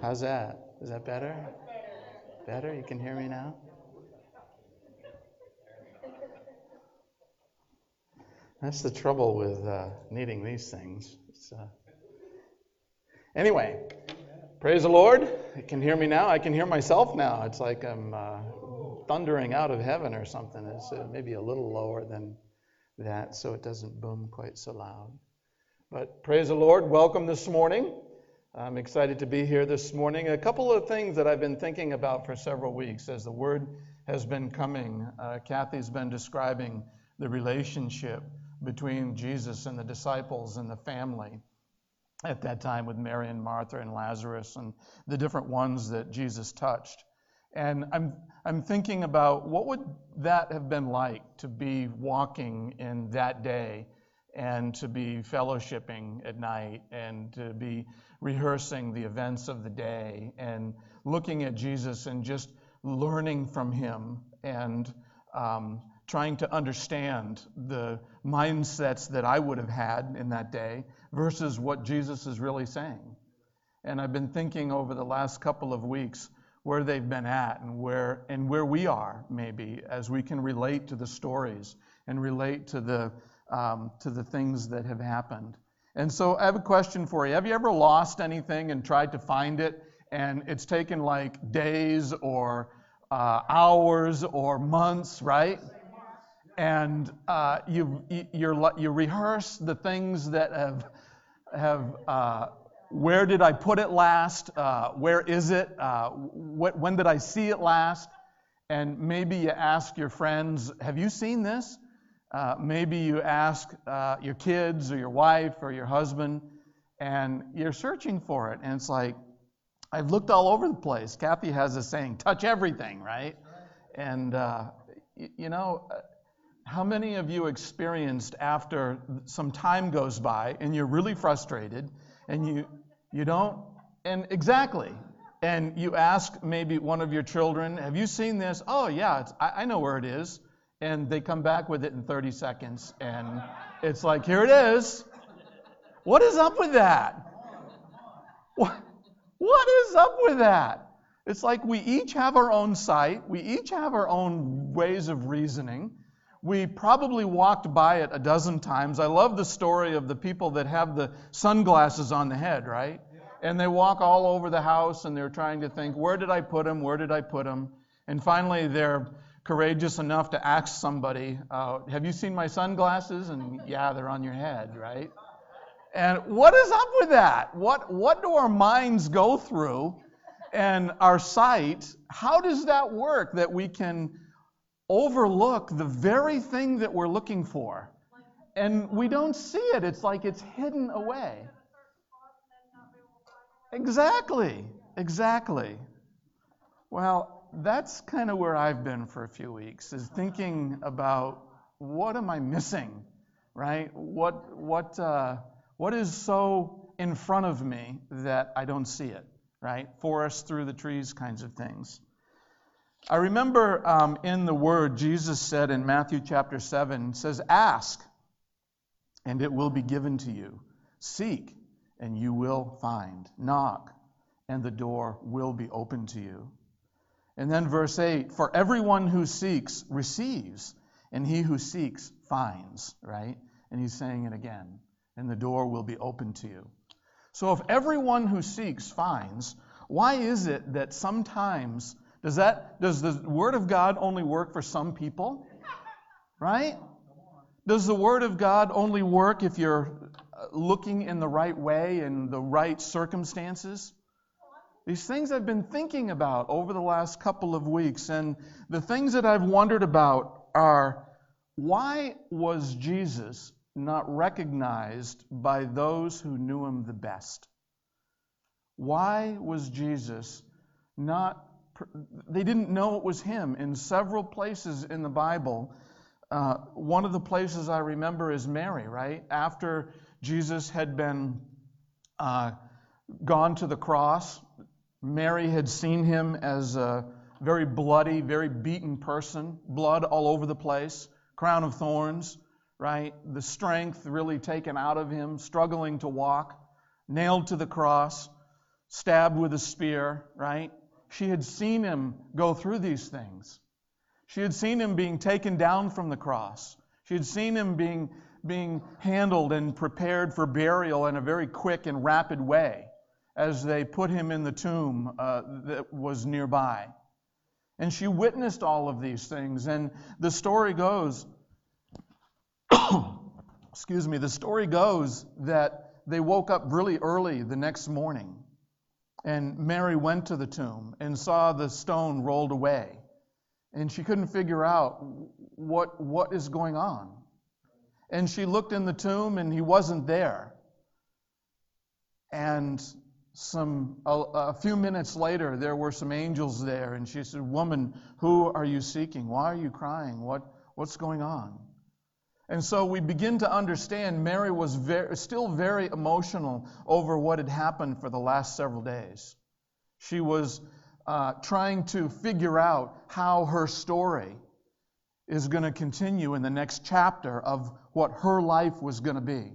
How's that? Is that better? Better? You can hear me now? That's the trouble with uh, needing these things. Uh... Anyway, praise the Lord. You can hear me now. I can hear myself now. It's like I'm uh, thundering out of heaven or something. It's uh, maybe a little lower than that so it doesn't boom quite so loud. But praise the Lord. Welcome this morning. I'm excited to be here this morning. A couple of things that I've been thinking about for several weeks as the word has been coming. Uh, Kathy's been describing the relationship between Jesus and the disciples and the family at that time with Mary and Martha and Lazarus and the different ones that Jesus touched. And I'm, I'm thinking about what would that have been like to be walking in that day and to be fellowshipping at night and to be rehearsing the events of the day and looking at Jesus and just learning from him and um, trying to understand the mindsets that I would have had in that day versus what Jesus is really saying. And I've been thinking over the last couple of weeks where they've been at and where and where we are maybe as we can relate to the stories and relate to the um, to the things that have happened. And so I have a question for you. Have you ever lost anything and tried to find it and it's taken like days or uh, hours or months, right? And uh, you you rehearse the things that have have uh, where did I put it last? Uh, where is it? Uh, what, when did I see it last? And maybe you ask your friends, Have you seen this? Uh, maybe you ask uh, your kids or your wife or your husband, and you're searching for it. And it's like, I've looked all over the place. Kathy has a saying, touch everything, right? And, uh, you know, uh, how many of you experienced after some time goes by and you're really frustrated and you you don't and exactly and you ask maybe one of your children have you seen this oh yeah I, I, know where it is and they come back with it in 30 seconds and it's like here it is what is up with that what, what is up with that it's like we each have our own sight we each have our own ways of reasoning we probably walked by it a dozen times. I love the story of the people that have the sunglasses on the head, right? And they walk all over the house and they're trying to think, where did I put them? Where did I put them? And finally, they're courageous enough to ask somebody, uh, Have you seen my sunglasses? And yeah, they're on your head, right? And what is up with that? What, what do our minds go through and our sight? How does that work that we can overlook the very thing that we're looking for. And we don't see it. It's like it's hidden away. Exactly. Exactly. Well, that's kind of where I've been for a few weeks, is thinking about what am I missing, right? What, what, uh, what is so in front of me that I don't see it, right? Forest through the trees kinds of things. I remember um, in the word, Jesus said in Matthew chapter 7, says, Ask, and it will be given to you. Seek, and you will find. Knock, and the door will be open to you. And then verse 8 For everyone who seeks receives, and he who seeks finds, right? And he's saying it again, and the door will be open to you. So if everyone who seeks finds, why is it that sometimes does that does the word of God only work for some people? Right? Does the word of God only work if you're uh, looking in the right way in the right circumstances? These things I've been thinking about over the last couple of weeks and the things that I've wondered about are why was Jesus not recognized by those who knew him the best? Why was Jesus not they didn't know it was him. In several places in the Bible, uh, one of the places I remember is Mary, right? After Jesus had been uh, gone to the cross, Mary had seen him as a very bloody, very beaten person, blood all over the place, crown of thorns, right? The strength really taken out of him, struggling to walk, nailed to the cross. stabbed with a spear, right? She had seen him go through these things. She had seen him being taken down from the cross. She had seen him being, being handled and prepared for burial in a very quick and rapid way as they put him in the tomb uh, that was nearby. And she witnessed all of these things. And the story goes, excuse me, the story goes that they woke up really early the next morning. And Mary went to the tomb and saw the stone rolled away. And she couldn't figure out what, what is going on. And she looked in the tomb and he wasn't there. And some a, a, few minutes later there were some angels there and she said woman who are you seeking? Why are you crying? What what's going on? And so we begin to understand mary was very, still very emotional over what had happened for the last several days. She was uh, trying to figure out how her story is going to continue in the next chapter of what her life was going to be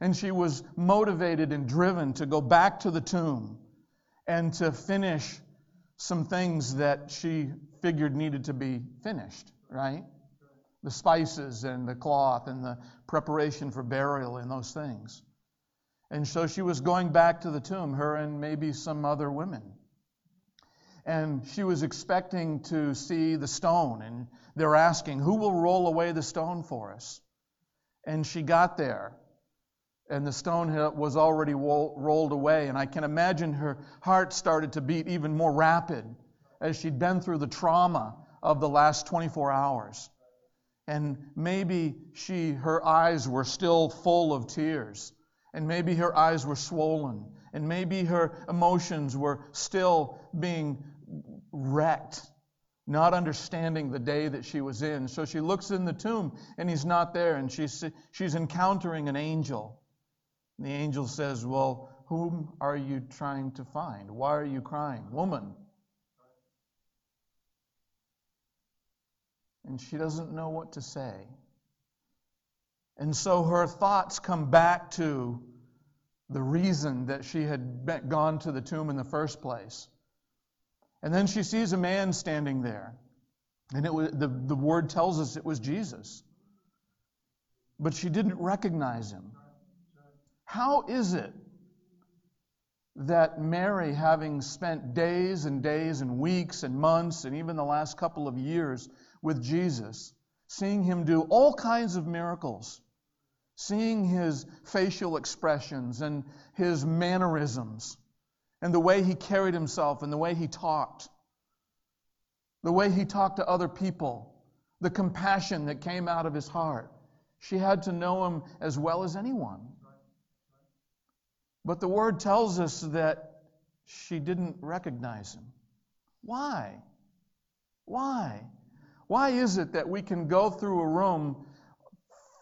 and she was motivated and driven to go back to the tomb and to finish some things that she figured needed to be finished, right? The spices and the cloth and the preparation for burial and those things. And so she was going back to the tomb, her and maybe some other women. And she was expecting to see the stone, and they're asking, Who will roll away the stone for us? And she got there, and the stone was already rolled away. And I can imagine her heart started to beat even more rapid as she'd been through the trauma of the last 24 hours. And maybe she, her eyes were still full of tears. And maybe her eyes were swollen. And maybe her emotions were still being wrecked, not understanding the day that she was in. So she looks in the tomb and he's not there. And she's, she's encountering an angel. And the angel says, Well, whom are you trying to find? Why are you crying? Woman. And she doesn't know what to say. And so her thoughts come back to the reason that she had gone to the tomb in the first place. And then she sees a man standing there. And it was, the, the word tells us it was Jesus. But she didn't recognize him. How is it that Mary, having spent days and days and weeks and months and even the last couple of years with Jesus, seeing him do all kinds of miracles, seeing his facial expressions and his mannerisms, and the way he carried himself and the way he talked, the way he talked to other people, the compassion that came out of his heart. She had to know him as well as anyone. But the word tells us that she didn't recognize him. Why? Why? Why is it that we can go through a room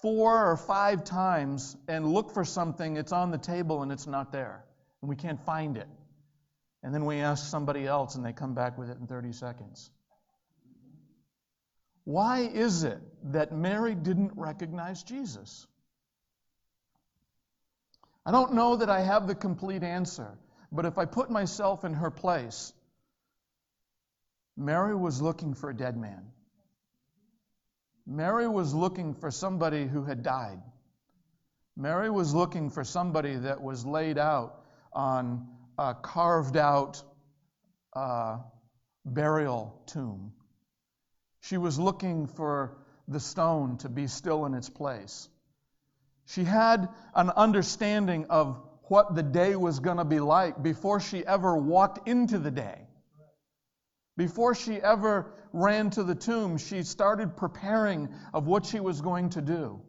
four or five times and look for something, it's on the table and it's not there, and we can't find it? And then we ask somebody else and they come back with it in 30 seconds. Why is it that Mary didn't recognize Jesus? I don't know that I have the complete answer, but if I put myself in her place, Mary was looking for a dead man. Mary was looking for somebody who had died. Mary was looking for somebody that was laid out on a carved out uh, burial tomb. She was looking for the stone to be still in its place. She had an understanding of what the day was going to be like before she ever walked into the day. Before she ever ran to the tomb, she started preparing of what she was going to do,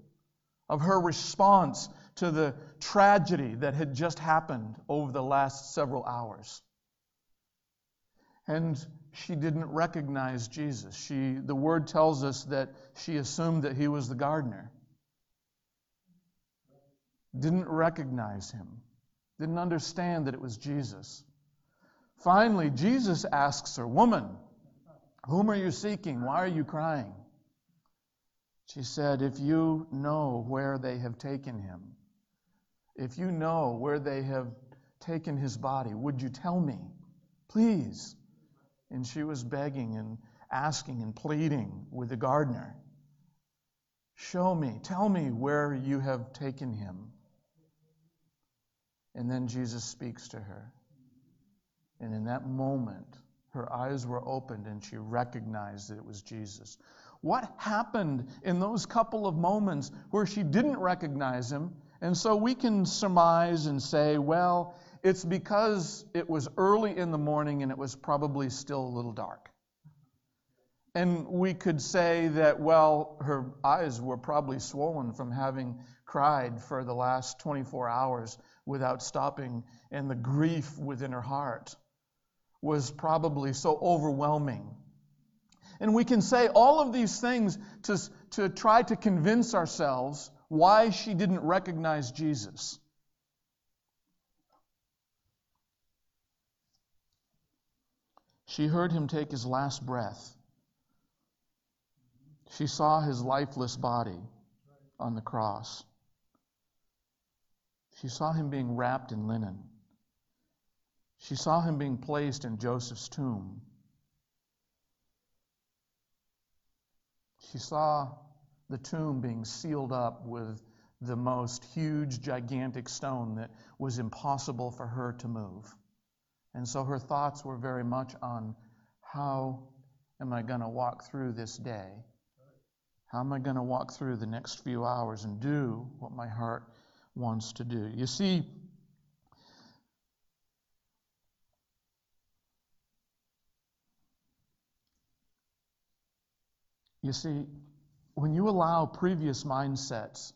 of her response to the tragedy that had just happened over the last several hours. And she didn't recognize Jesus. She, the word tells us that she assumed that he was the gardener didn't recognize him, didn't understand that it was Jesus. Finally, Jesus asks her, Woman, whom are you seeking? Why are you crying? She said, If you know where they have taken him, if you know where they have taken his body? Would you tell me? Please. And she was begging and asking and pleading with the gardener Show me, tell me where you have taken him. And then Jesus speaks to her. And in that moment, her eyes were opened and she recognized that it was Jesus. What happened in those couple of moments where she didn't recognize him? And so we can surmise and say, well, it's because it was early in the morning and it was probably still a little dark. And we could say that, well, her eyes were probably swollen from having cried for the last 24 hours without stopping, and the grief within her heart was probably so overwhelming. And we can say all of these things to, to try to convince ourselves why she didn't recognize Jesus. She heard him take his last breath. She saw his lifeless body on the cross. She saw him being wrapped in linen. She saw him being placed in Joseph's tomb. She saw the tomb being sealed up with the most huge, gigantic stone that was impossible for her to move. And so her thoughts were very much on how am I going to walk through this day? How am I going to walk through the next few hours and do what my heart wants to do? You see, You see, when you allow previous mindsets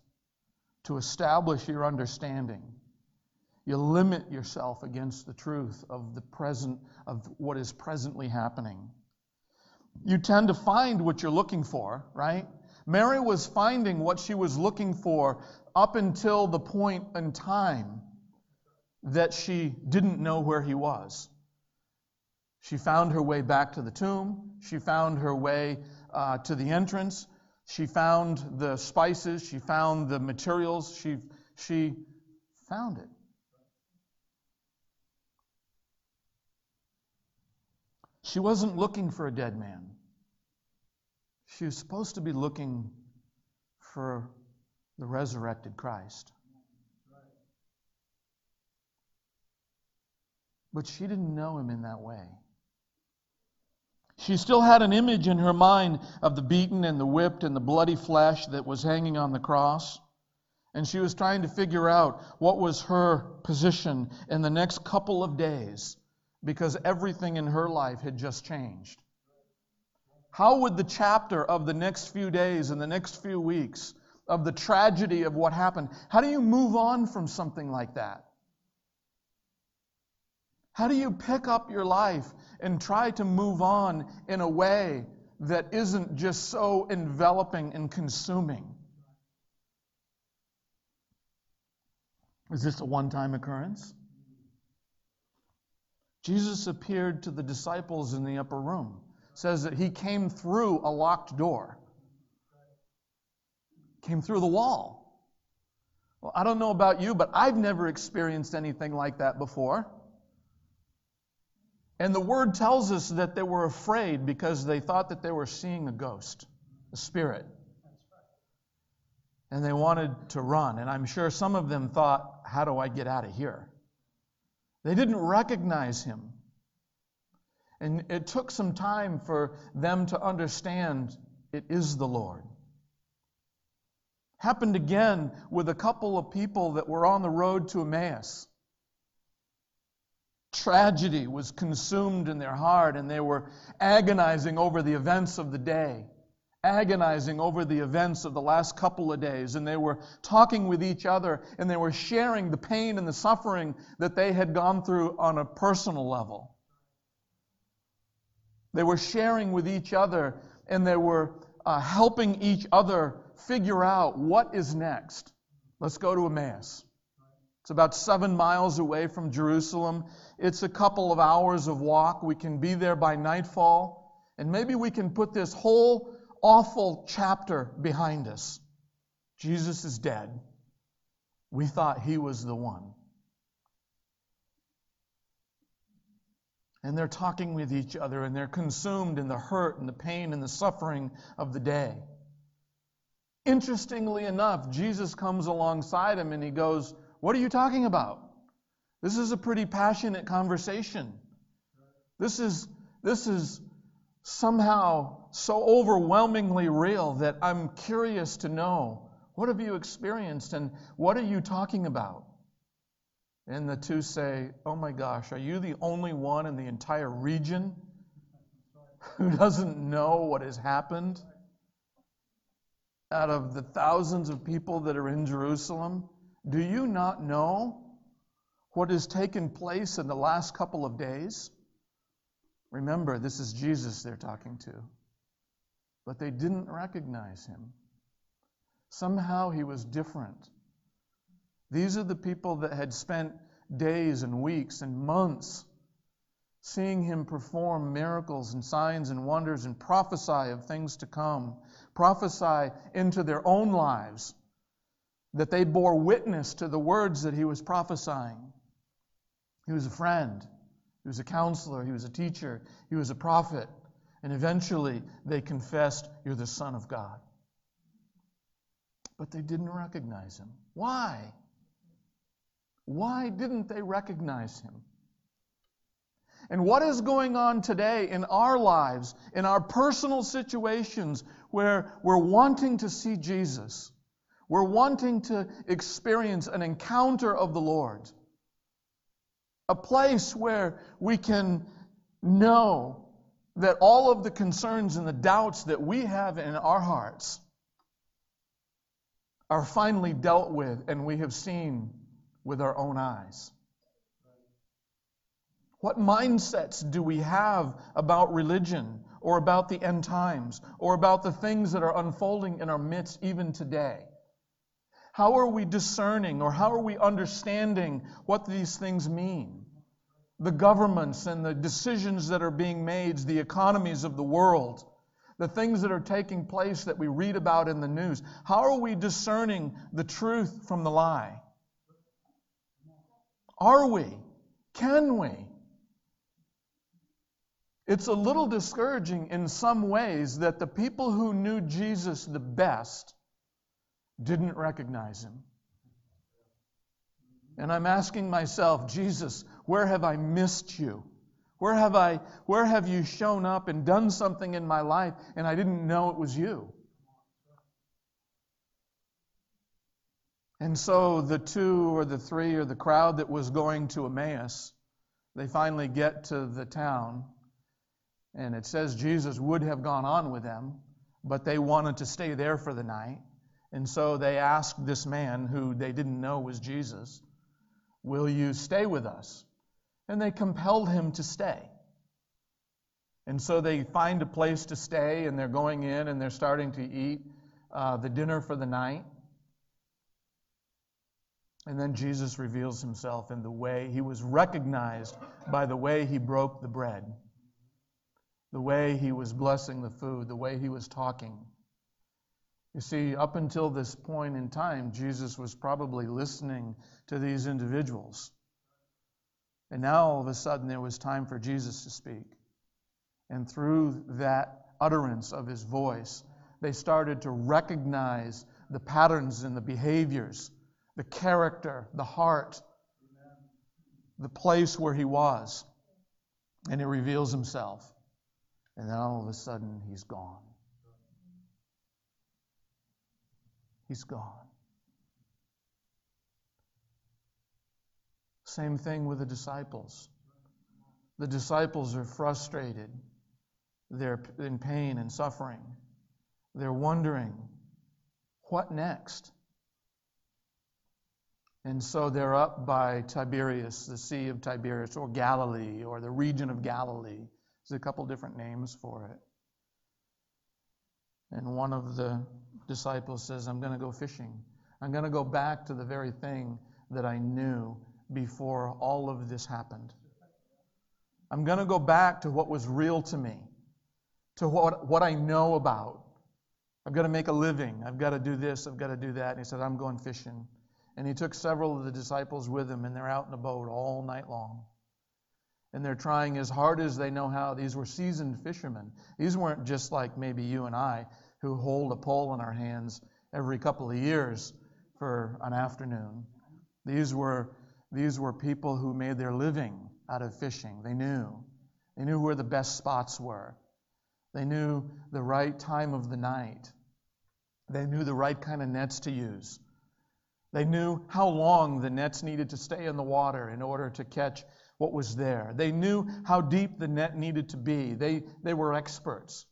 to establish your understanding, you limit yourself against the truth of the present of what is presently happening. You tend to find what you're looking for, right? Mary was finding what she was looking for up until the point in time that she didn't know where he was. She found her way back to the tomb. She found her way uh, to the entrance. She found the spices. She found the materials. She, she found it. She wasn't looking for a dead man. She was supposed to be looking for the resurrected Christ. But she didn't know him in that way. She still had an image in her mind of the beaten and the whipped and the bloody flesh that was hanging on the cross. And she was trying to figure out what was her position in the next couple of days because everything in her life had just changed. How would the chapter of the next few days and the next few weeks of the tragedy of what happened, how do you move on from something like that? How do you pick up your life and try to move on in a way that isn't just so enveloping and consuming? Is this a one time occurrence? Jesus appeared to the disciples in the upper room. Says that he came through a locked door. Came through the wall. Well, I don't know about you, but I've never experienced anything like that before. And the word tells us that they were afraid because they thought that they were seeing a ghost, a spirit. And they wanted to run. And I'm sure some of them thought, how do I get out of here? They didn't recognize him. And it took some time for them to understand it is the Lord. Happened again with a couple of people that were on the road to Emmaus. Tragedy was consumed in their heart, and they were agonizing over the events of the day, agonizing over the events of the last couple of days. And they were talking with each other, and they were sharing the pain and the suffering that they had gone through on a personal level. They were sharing with each other, and they were uh, helping each other figure out what is next. Let's go to Emmaus. It's about seven miles away from Jerusalem. It's a couple of hours of walk. We can be there by nightfall. And maybe we can put this whole awful chapter behind us. Jesus is dead. We thought he was the one. And they're talking with each other and they're consumed in the hurt and the pain and the suffering of the day. Interestingly enough, Jesus comes alongside him and he goes, What are you talking about? This is a pretty passionate conversation. This is, this is somehow so overwhelmingly real that I'm curious to know what have you experienced and what are you talking about? And the two say, Oh my gosh, are you the only one in the entire region who doesn't know what has happened? Out of the thousands of people that are in Jerusalem, do you not know what has taken place in the last couple of days? Remember, this is Jesus they're talking to. But they didn't recognize him. Somehow he was different. These are the people that had spent days and weeks and months seeing him perform miracles and signs and wonders and prophesy of things to come, prophesy into their own lives that they bore witness to the words that he was prophesying. He was a friend, he was a counselor, he was a teacher, he was a prophet, and eventually they confessed, You're the Son of God. But they didn't recognize him. Why? Why didn't they recognize him? And what is going on today in our lives, in our personal situations where we're wanting to see Jesus? We're wanting to experience an encounter of the Lord. A place where we can know that all of the concerns and the doubts that we have in our hearts are finally dealt with and we have seen with our own eyes. What mindsets do we have about religion or about the end times or about the things that are unfolding in our midst even today? How are we discerning or how are we understanding what these things mean? The governments and the decisions that are being made, the economies of the world, the things that are taking place that we read about in the news. How are we discerning the truth from the lie? Are we? Can we? It's a little discouraging in some ways that the people who knew Jesus the best didn't recognize him. And I'm asking myself, Jesus, where have I missed you? Where have I where have you shown up and done something in my life and I didn't know it was you? And so the two or the three or the crowd that was going to Emmaus, they finally get to the town. And it says Jesus would have gone on with them, but they wanted to stay there for the night. And so they asked this man, who they didn't know was Jesus, Will you stay with us? And they compelled him to stay. And so they find a place to stay, and they're going in and they're starting to eat uh, the dinner for the night. And then Jesus reveals himself in the way he was recognized by the way he broke the bread, the way he was blessing the food, the way he was talking. You see, up until this point in time, Jesus was probably listening to these individuals. And now all of a sudden there was time for Jesus to speak. And through that utterance of his voice, they started to recognize the patterns and the behaviors, the character, the heart, the place where he was. And he reveals himself. And then all of a sudden he's gone. He's gone. Same thing with the disciples. The disciples are frustrated. They're in pain and suffering. They're wondering, what next? And so they're up by Tiberias, the Sea of Tiberias, or Galilee, or the region of Galilee. There's a couple different names for it. And one of the disciples says, I'm going to go fishing. I'm going to go back to the very thing that I knew before all of this happened. I'm going to go back to what was real to me, to what, what I know about. I've got to make a living. I've got to do this. I've got to do that. And he said, I'm going fishing. And he took several of the disciples with him, and they're out in a boat all night long. And they're trying as hard as they know how. These were seasoned fishermen. These weren't just like maybe you and I who hold a pole in our hands every couple of years for an afternoon. These were, these were people who made their living out of fishing. They knew. They knew where the best spots were. They knew the right time of the night. They knew the right kind of nets to use. They knew how long the nets needed to stay in the water in order to catch what was there. They knew how deep the net needed to be. They, they were experts.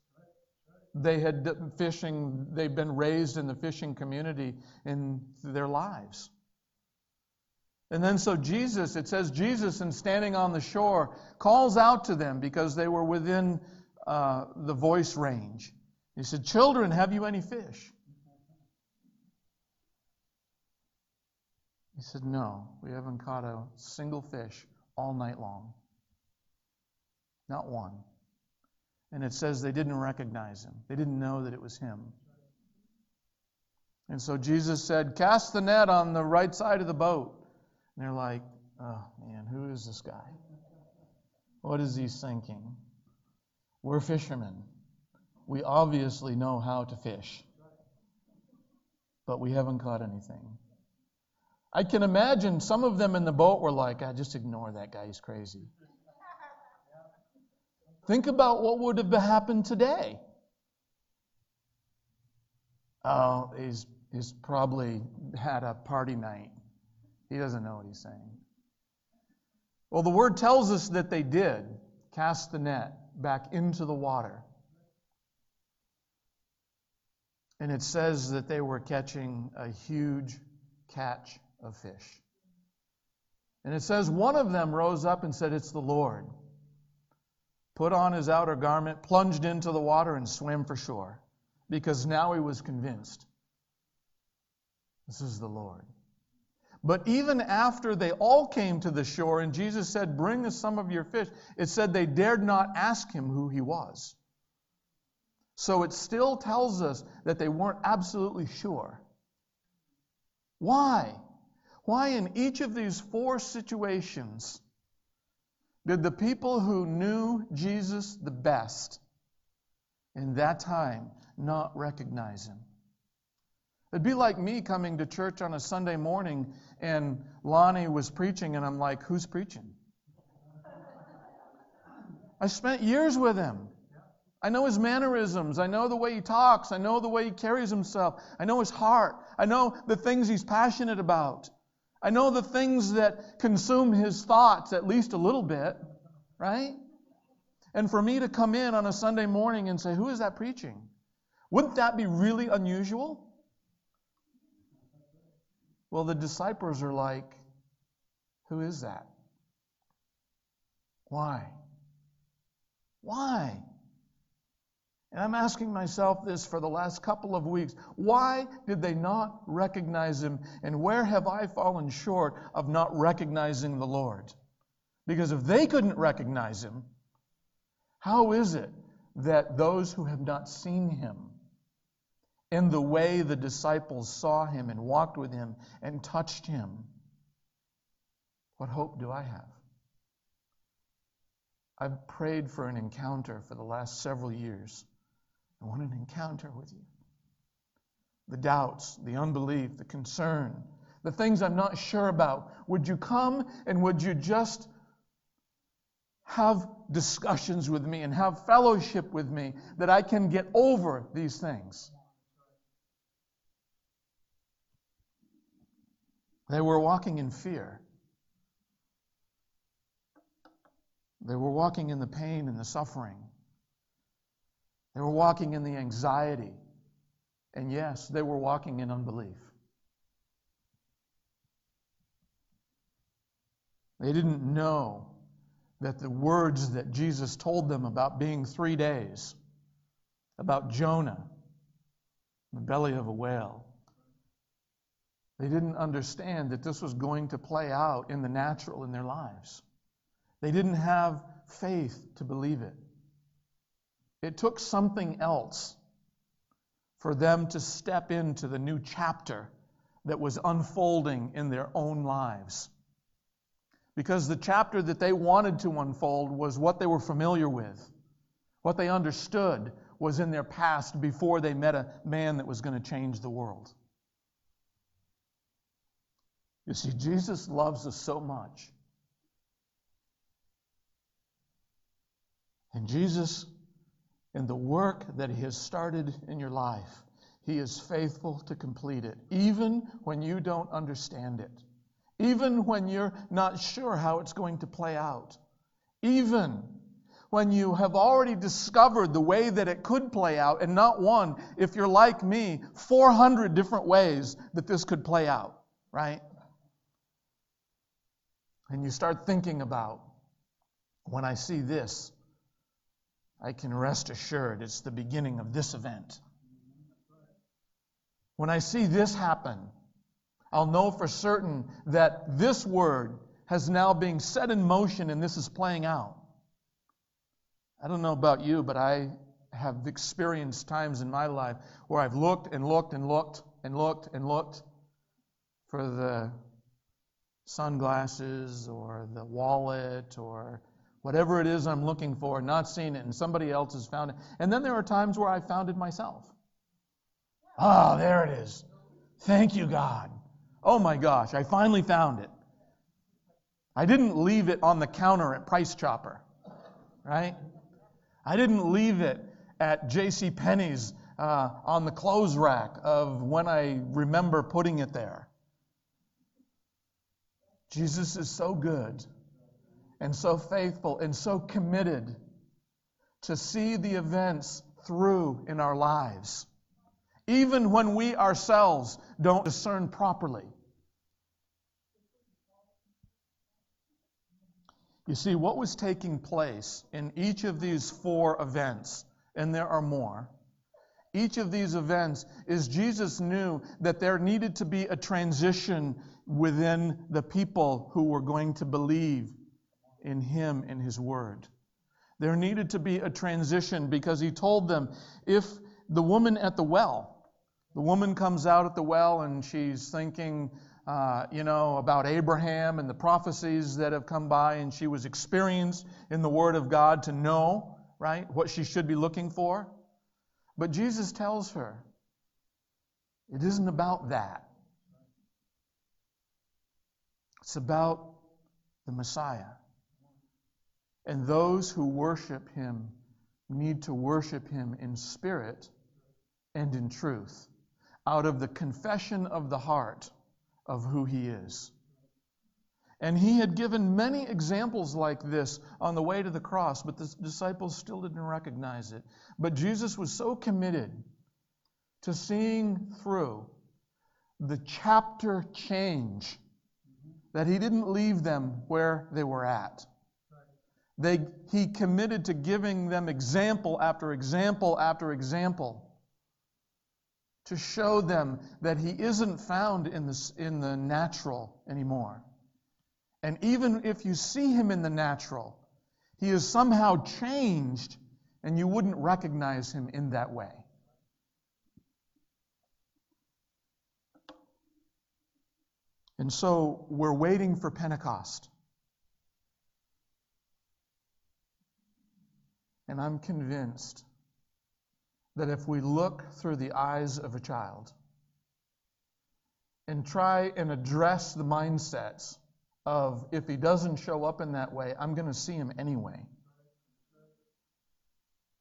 They had fishing, they've been raised in the fishing community in their lives. And then so Jesus, it says Jesus, in standing on the shore, calls out to them because they were within uh, the voice range. He said, Children, have you any fish? He said, No, we haven't caught a single fish all night long. Not one. And it says they didn't recognize him, they didn't know that it was him. And so Jesus said, Cast the net on the right side of the boat. And they're like, Oh, man, who is this guy? What is he thinking? We're fishermen. We obviously know how to fish, but we haven't caught anything. I can imagine some of them in the boat were like, I ah, just ignore that guy, he's crazy. Think about what would have happened today. Oh, he's, he's probably had a party night. He doesn't know what he's saying. Well, the word tells us that they did cast the net back into the water. And it says that they were catching a huge catch of fish. And it says one of them rose up and said, It's the Lord. Put on his outer garment, plunged into the water, and swam for shore, because now he was convinced this is the Lord. But even after they all came to the shore and Jesus said, Bring us some of your fish, it said they dared not ask him who he was. So it still tells us that they weren't absolutely sure. Why? Why, in each of these four situations, did the people who knew Jesus the best in that time not recognize him? It'd be like me coming to church on a Sunday morning and Lonnie was preaching, and I'm like, who's preaching? I spent years with him. I know his mannerisms. I know the way he talks. I know the way he carries himself. I know his heart. I know the things he's passionate about. I know the things that consume his thoughts at least a little bit, right? And for me to come in on a Sunday morning and say, Who is that preaching? Wouldn't that be really unusual? Well, the disciples are like, Who is that? Why? Why? And I'm asking myself this for the last couple of weeks. Why did they not recognize him? And where have I fallen short of not recognizing the Lord? Because if they couldn't recognize him, how is it that those who have not seen him, in the way the disciples saw him and walked with him and touched him, what hope do I have? I've prayed for an encounter for the last several years. I want an encounter with you. The doubts, the unbelief, the concern, the things I'm not sure about. Would you come and would you just have discussions with me and have fellowship with me that I can get over these things? They were walking in fear. They were walking in the pain and the suffering. They were walking in the anxiety. And yes, they were walking in unbelief. They didn't know that the words that Jesus told them about being three days, about Jonah, the belly of a whale, they didn't understand that this was going to play out in the natural in their lives. They didn't have faith to believe it. It took something else for them to step into the new chapter that was unfolding in their own lives. Because the chapter that they wanted to unfold was what they were familiar with, what they understood was in their past before they met a man that was going to change the world. You see, Jesus loves us so much. And Jesus, in the work that He has started in your life, He is faithful to complete it, even when you don't understand it, even when you're not sure how it's going to play out, even when you have already discovered the way that it could play out, and not one, if you're like me, 400 different ways that this could play out, right? And you start thinking about when I see this, I can rest assured it's the beginning of this event. When I see this happen, I'll know for certain that this word has now been set in motion and this is playing out. I don't know about you, but I have experienced times in my life where I've looked and looked and looked and looked and looked for the sunglasses or the wallet or whatever it is I'm looking for, not seeing it, and somebody else has found it. And then there are times where I found it myself. Ah, oh, there it is. Thank you, God. Oh my gosh, I finally found it. I didn't leave it on the counter at Price Chopper, right? I didn't leave it at J.C. Penney's uh, on the clothes rack of when I remember putting it there. Jesus is so good and so faithful and so committed to see the events through in our lives, even when we ourselves don't discern properly. You see, what was taking place in each of these four events, and there are more, each of these events is Jesus knew that there needed to be a transition within the people who were going to believe in Him and His Word. There needed to be a transition because He told them if the woman at the well, the woman comes out at the well and she's thinking, uh, you know, about Abraham and the prophecies that have come by, and she was experienced in the Word of God to know, right, what she should be looking for. But Jesus tells her, it isn't about that. It's about the Messiah. And those who worship him need to worship him in spirit and in truth, out of the confession of the heart of who he is. And he had given many examples like this on the way to the cross, but the disciples still didn't recognize it. But Jesus was so committed to seeing through the chapter change that he didn't leave them where they were at. They, he committed to giving them example after example after example to show them that he isn't found in the, in the natural anymore. And even if you see him in the natural, he is somehow changed and you wouldn't recognize him in that way. And so we're waiting for Pentecost. And I'm convinced that if we look through the eyes of a child and try and address the mindsets of if he doesn't show up in that way, I'm going to see him anyway.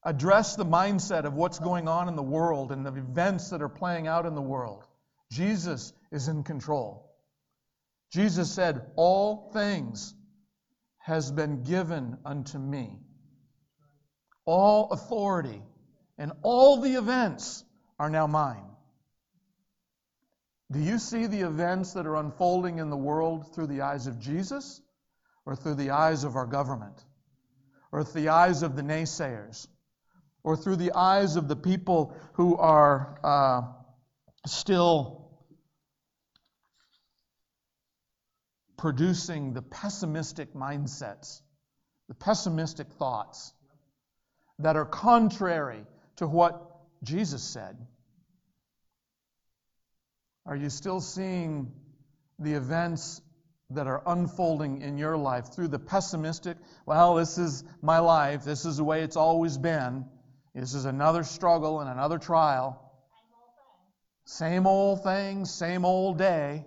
Address the mindset of what's going on in the world and the events that are playing out in the world. Jesus is in control. Jesus said, All things has been given unto me. All authority and all the events are now mine. Do you see the events that are unfolding in the world through the eyes of Jesus or through the eyes of our government or through the eyes of the naysayers or through the eyes of the people who are uh, still producing the pessimistic mindsets, the pessimistic thoughts? That are contrary to what Jesus said? Are you still seeing the events that are unfolding in your life through the pessimistic, well, this is my life, this is the way it's always been, this is another struggle and another trial. Same old thing, same old day.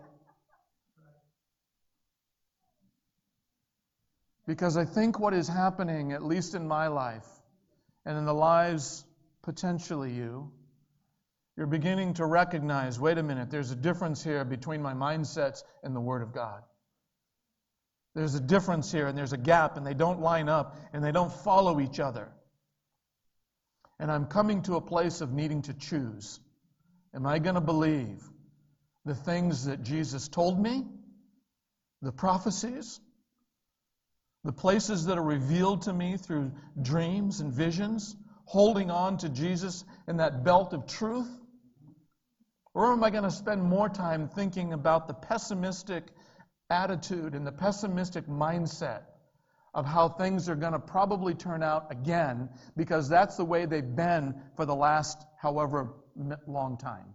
Because I think what is happening, at least in my life, and in the lives potentially you, you're beginning to recognize wait a minute, there's a difference here between my mindsets and the Word of God. There's a difference here, and there's a gap, and they don't line up, and they don't follow each other. And I'm coming to a place of needing to choose. Am I going to believe the things that Jesus told me, the prophecies, the places that are revealed to me through dreams and visions, holding on to Jesus in that belt of truth? Or am I going to spend more time thinking about the pessimistic attitude and the pessimistic mindset of how things are going to probably turn out again because that's the way they've been for the last however long time.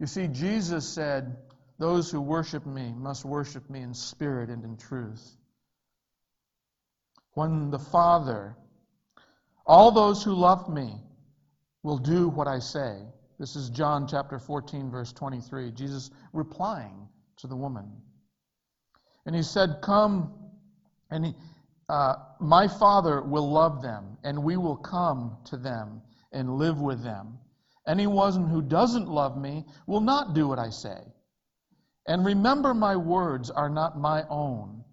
You see, Jesus said, Those who worship me must worship me in spirit and in truth. When the Father, all those who love me will do what I say. This is John chapter 14, verse 23. Jesus replying to the woman. And he said, Come, and he, uh, my Father will love them, and we will come to them and live with them. Anyone who doesn't love me will not do what I say. And remember, my words are not my own.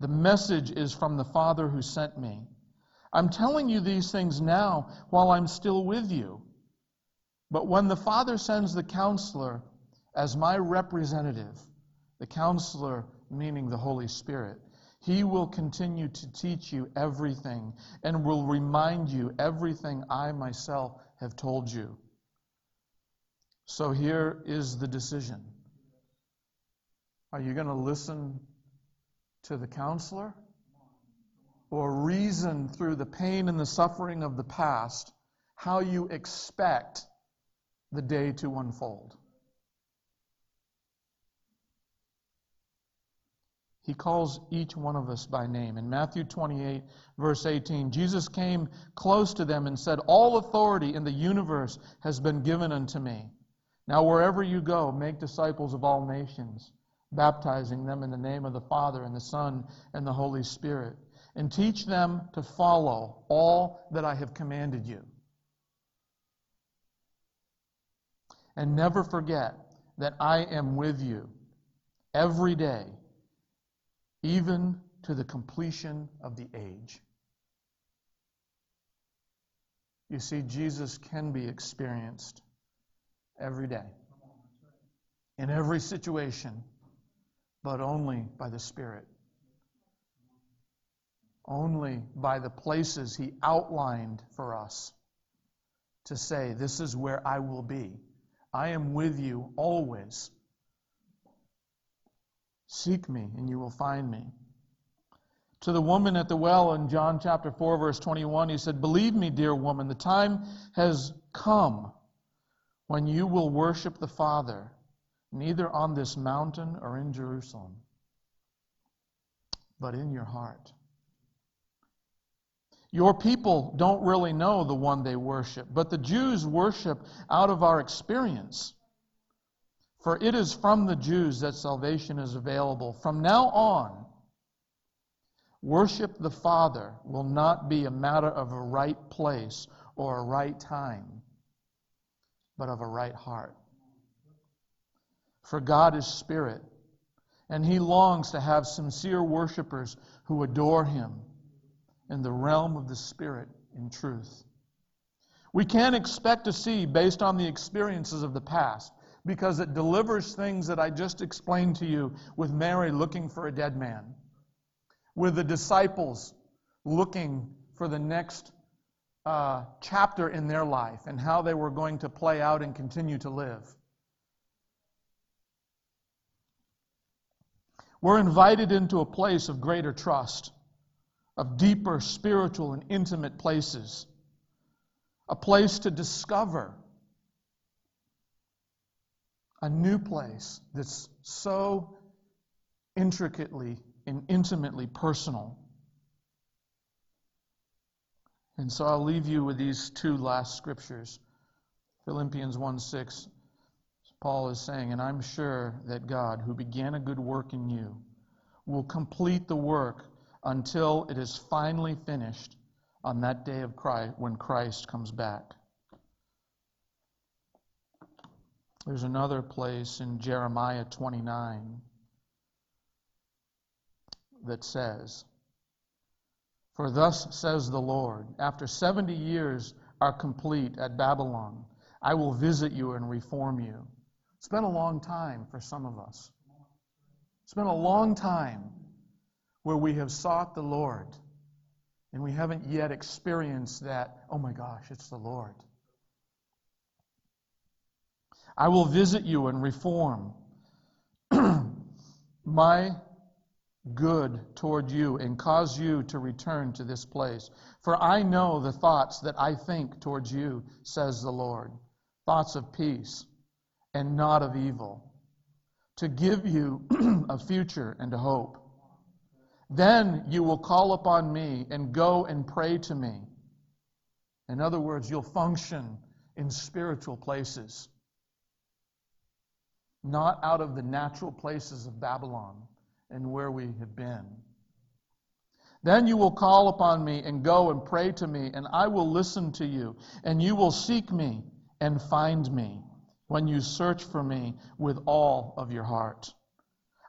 The message is from the Father who sent me. I'm telling you these things now while I'm still with you. But when the Father sends the counselor as my representative, the counselor, meaning the Holy Spirit, he will continue to teach you everything and will remind you everything I myself have told you. So here is the decision Are you going to listen to the counselor or reason through the pain and the suffering of the past how you expect the day to unfold? He calls each one of us by name. In Matthew 28, verse 18, Jesus came close to them and said, All authority in the universe has been given unto me. Now, wherever you go, make disciples of all nations, baptizing them in the name of the Father, and the Son, and the Holy Spirit, and teach them to follow all that I have commanded you. And never forget that I am with you every day even to the completion of the age. You see, Jesus can be experienced every day, in every situation, but only by the Spirit. Only by the places He outlined for us to say, This is where I will be. I am with you always Seek me, and you will find me. To the woman at the well in John chapter 4, verse 21, he said, Believe me, dear woman, the time has come when you will worship the Father, neither on this mountain or in Jerusalem, but in your heart. Your people don't really know the one they worship, but the Jews worship out of our experience. For it is from the Jews that salvation is available. From now on, worship the Father will not be a matter of a right place or a right time, but of a right heart. For God is spirit, and he longs to have sincere worshipers who adore him in the realm of the spirit in truth. We can't expect to see, based on the experiences of the past, because it delivers things that I just explained to you with Mary looking for a dead man, with the disciples looking for the next uh, chapter in their life and how they were going to play out and continue to live. We're invited into a place of greater trust, of deeper spiritual and intimate places, a place to discover a new place that's so intricately and intimately personal. And so I'll leave you with these two last scriptures. Philippians 1 6, Paul is saying, And I'm sure that God, who began a good work in you, will complete the work until it is finally finished on that day of Christ when Christ comes back. There's another place in Jeremiah 29 that says, For thus says the Lord, after 70 years are complete at Babylon, I will visit you and reform you. It's been a long time for some of us. It's been a long time where we have sought the Lord and we haven't yet experienced that, oh my gosh, it's the Lord. I will visit you and reform my good toward you and cause you to return to this place. For I know the thoughts that I think towards you, says the Lord thoughts of peace and not of evil, to give you a future and a hope. Then you will call upon me and go and pray to me. In other words, you'll function in spiritual places, not out of the natural places of Babylon and where we have been. Then you will call upon me and go and pray to me, and I will listen to you, and you will seek me and find me when you search for me with all of your heart.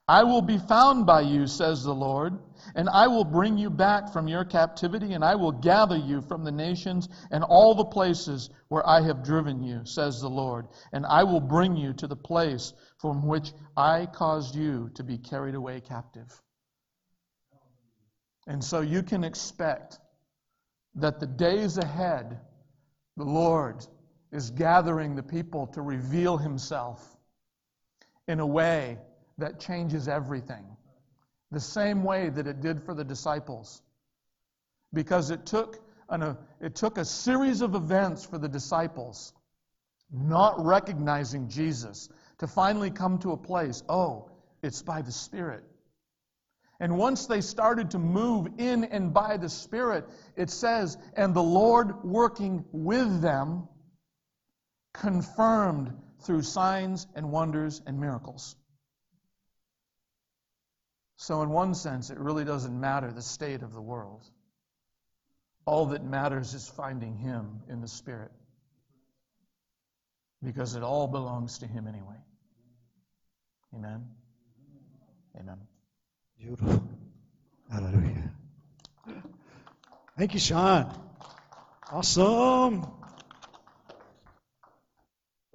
I will be found by you, says the Lord, and I will bring you back from your captivity, and I will gather you from the nations and all the places where I have driven you, says the Lord, and I will bring you to the place from which I caused you to be carried away captive. And so you can expect that the days ahead, the Lord is gathering the people to reveal himself in a way that changes everything. The same way that it did for the disciples. Because it took, an, a, it took a series of events for the disciples not recognizing Jesus to finally come to a place oh, it's by the Spirit. And once they started to move in and by the Spirit, it says, and the Lord working with them confirmed through signs and wonders and miracles. So, in one sense, it really doesn't matter the state of the world. All that matters is finding Him in the Spirit. Because it all belongs to Him anyway. Amen. Amen. Beautiful. Hallelujah. Thank you, Sean. Awesome.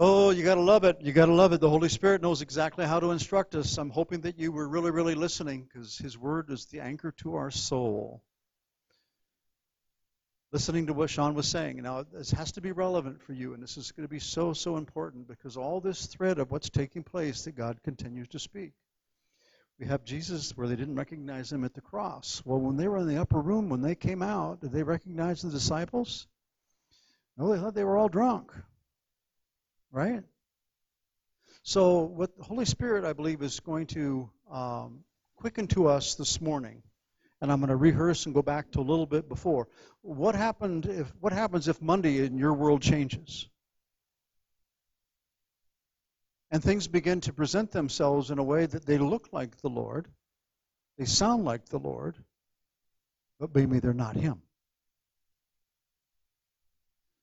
Oh, you got to love it. You got to love it. The Holy Spirit knows exactly how to instruct us. I'm hoping that you were really, really listening because His Word is the anchor to our soul. Listening to what Sean was saying. Now, this has to be relevant for you, and this is going to be so, so important because all this thread of what's taking place that God continues to speak. We have Jesus where they didn't recognize him at the cross. Well, when they were in the upper room, when they came out, did they recognize the disciples? No, they thought they were all drunk. Right? So, what the Holy Spirit, I believe, is going to um, quicken to us this morning, and I'm going to rehearse and go back to a little bit before. What happened if? What happens if Monday in your world changes? And things begin to present themselves in a way that they look like the Lord, they sound like the Lord, but maybe they're not Him.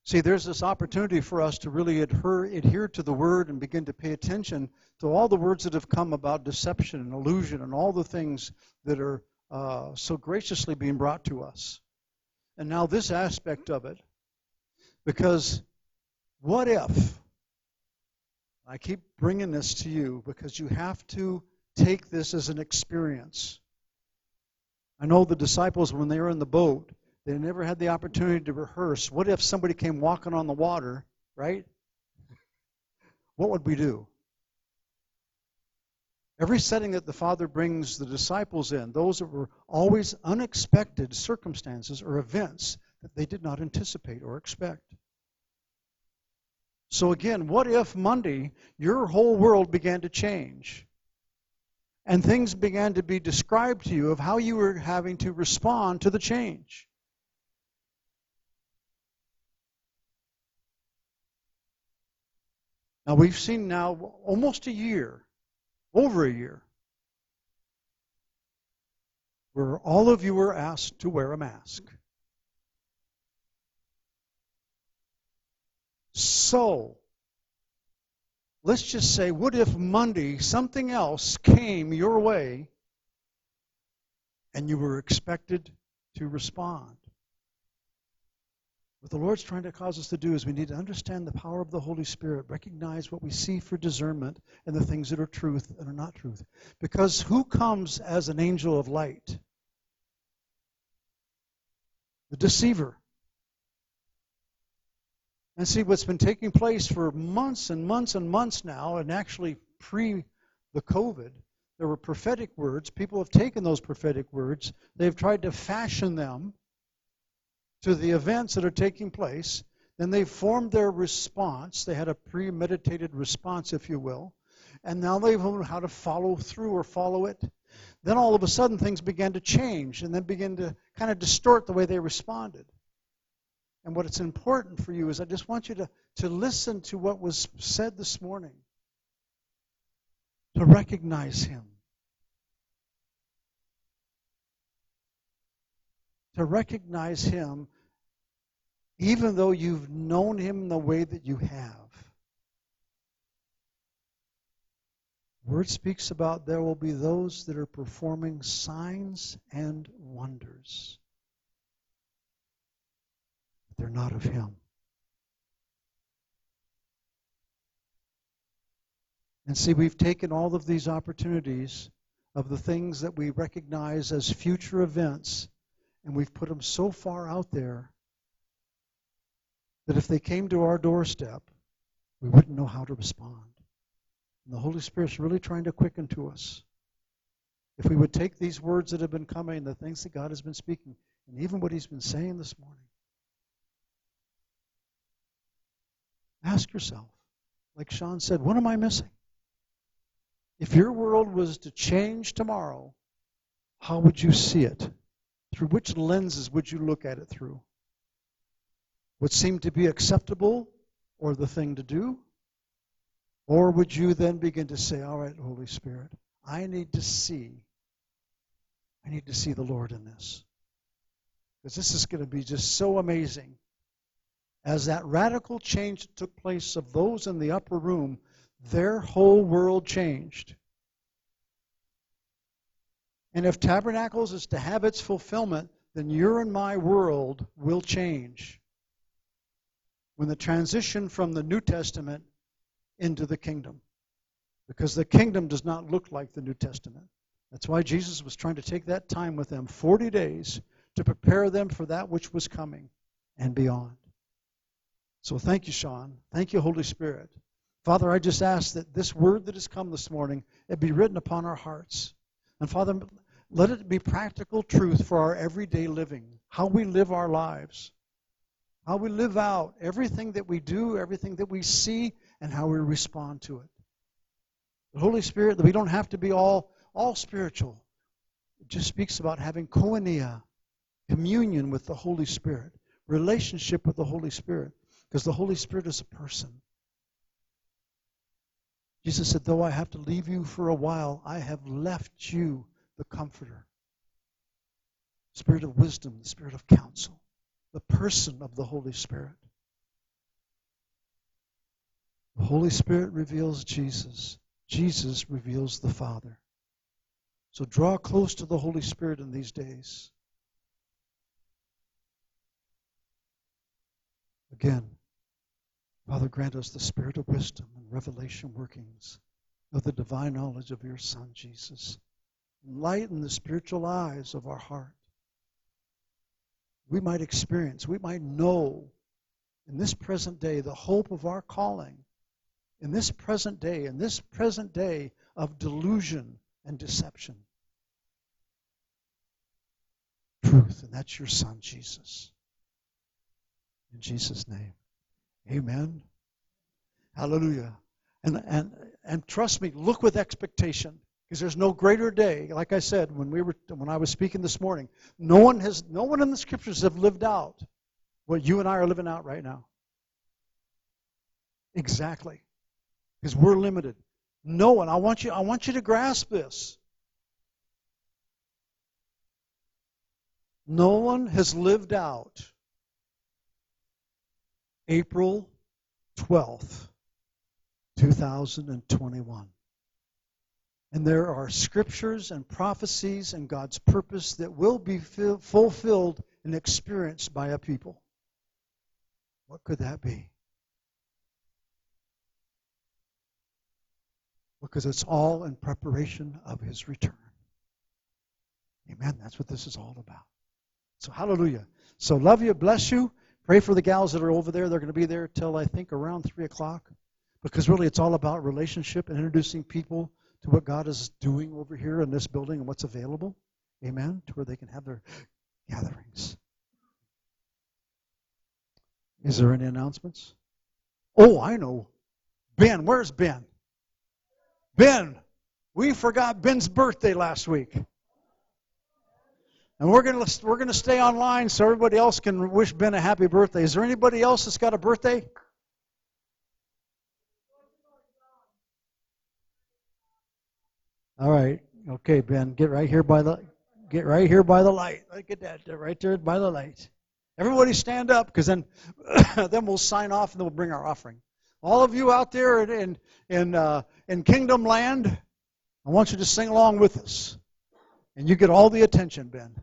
See, there's this opportunity for us to really adhere, adhere to the word and begin to pay attention to all the words that have come about deception and illusion and all the things that are uh, so graciously being brought to us. And now, this aspect of it, because what if? I keep bringing this to you because you have to take this as an experience. I know the disciples, when they were in the boat, they never had the opportunity to rehearse. What if somebody came walking on the water, right? What would we do? Every setting that the Father brings the disciples in, those were always unexpected circumstances or events that they did not anticipate or expect. So, again, what if Monday your whole world began to change? and things began to be described to you of how you were having to respond to the change. Now, we've seen now almost a year, over a year, where all of you were asked to wear a mask. So, let's just say, what if Monday something else came your way and you were expected to respond? What the Lord's trying to cause us to do is we need to understand the power of the Holy Spirit, recognize what we see for discernment and the things that are truth and are not truth. Because who comes as an angel of light? The deceiver. And see, what's been taking place for months and months and months now, and actually pre the COVID, there were prophetic words. People have taken those prophetic words, they've tried to fashion them to the events that are taking place. Then they formed their response. They had a premeditated response, if you will. And now they've learned how to follow through or follow it. Then all of a sudden things began to change and then begin to kind of distort the way they responded. And what it's important for you is I just want you to, to listen to what was said this morning, to recognize Him. To recognize Him even though you've known Him the way that you have. Word speaks about there will be those that are performing signs and wonders. But They're not of Him. And see, we've taken all of these opportunities of the things that we recognize as future events, and we've put them so far out there that if they came to our doorstep, we wouldn't know how to respond. And the Holy Spirit's really trying to quicken to us. If we would take these words that have been coming, the things that God has been speaking, and even what He's been saying this morning, Ask yourself, like Sean said, what am I missing? If your world was to change tomorrow, how would you see it? Through which lenses would you look at it through? What seemed to be acceptable or the thing to do? Or would you then begin to say, All right, Holy Spirit, I need to see. I need to see the Lord in this. Because this is going to be just so amazing as that radical change took place of those in the upper room, their whole world changed. And if tabernacles is to have its fulfillment, then your and my world will change. When the transition from the New Testament into the kingdom. Because the kingdom does not look like the New Testament. That's why Jesus was trying to take that time with them 40 days to prepare them for that which was coming and beyond. So thank you, Sean. Thank you, Holy Spirit. Father, I just ask that this word that has come this morning, it be written upon our hearts. And Father, let it be practical truth for our everyday living, how we live our lives, how we live out everything that we do, everything that we see, and how we respond to it. The Holy Spirit, we don't have to be all, all spiritual. It just speaks about having koinonia, communion with the Holy Spirit, relationship with the Holy Spirit. Because the Holy Spirit is a person. Jesus said, Though I have to leave you for a while, I have left you the Comforter. Spirit of wisdom, the Spirit of counsel, the person of the Holy Spirit. The Holy Spirit reveals Jesus. Jesus reveals the Father. So draw close to the Holy Spirit in these days. Again, Father, grant us the spirit of wisdom and revelation workings of the divine knowledge of your Son, Jesus. Enlighten the spiritual eyes of our heart. We might experience, we might know in this present day the hope of our calling, in this present day, in this present day of delusion and deception. Truth, and that's your Son, Jesus. In Jesus' name. Amen. Hallelujah. And, and, and trust me, look with expectation. Because there's no greater day. Like I said when we were when I was speaking this morning, no one has no one in the scriptures have lived out what you and I are living out right now. Exactly. Because we're limited. No one. I want you I want you to grasp this. No one has lived out April 12th, 2021. And there are scriptures and prophecies and God's purpose that will be fulfilled and experienced by a people. What could that be? Because it's all in preparation of his return. Amen. That's what this is all about. So, hallelujah. So, love you, bless you. Pray for the gals that are over there. They're going to be there till I think around 3 o'clock. Because really, it's all about relationship and introducing people to what God is doing over here in this building and what's available. Amen. To where they can have their gatherings. Is there any announcements? Oh, I know. Ben, where's Ben? Ben, we forgot Ben's birthday last week. And we're going to we're going to stay online so everybody else can wish Ben a happy birthday. Is there anybody else that's got a birthday? All right. Okay, Ben, get right here by the get right here by the light. Look at that, right there by the light. Everybody stand up, because then then we'll sign off and then we'll bring our offering. All of you out there in in uh, in Kingdom Land, I want you to sing along with us, and you get all the attention, Ben.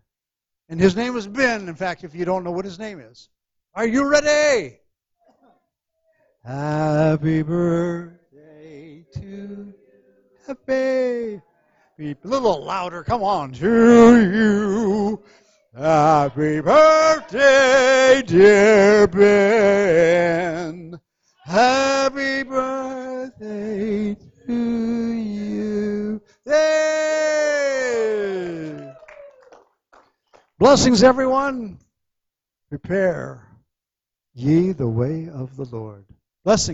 And his name is Ben. In fact, if you don't know what his name is, are you ready? Happy birthday to happy. Be a little louder. Come on. To you. Happy birthday, dear Ben. Happy birthday to you. Hey! Blessings, everyone. Prepare ye the way of the Lord. Blessings.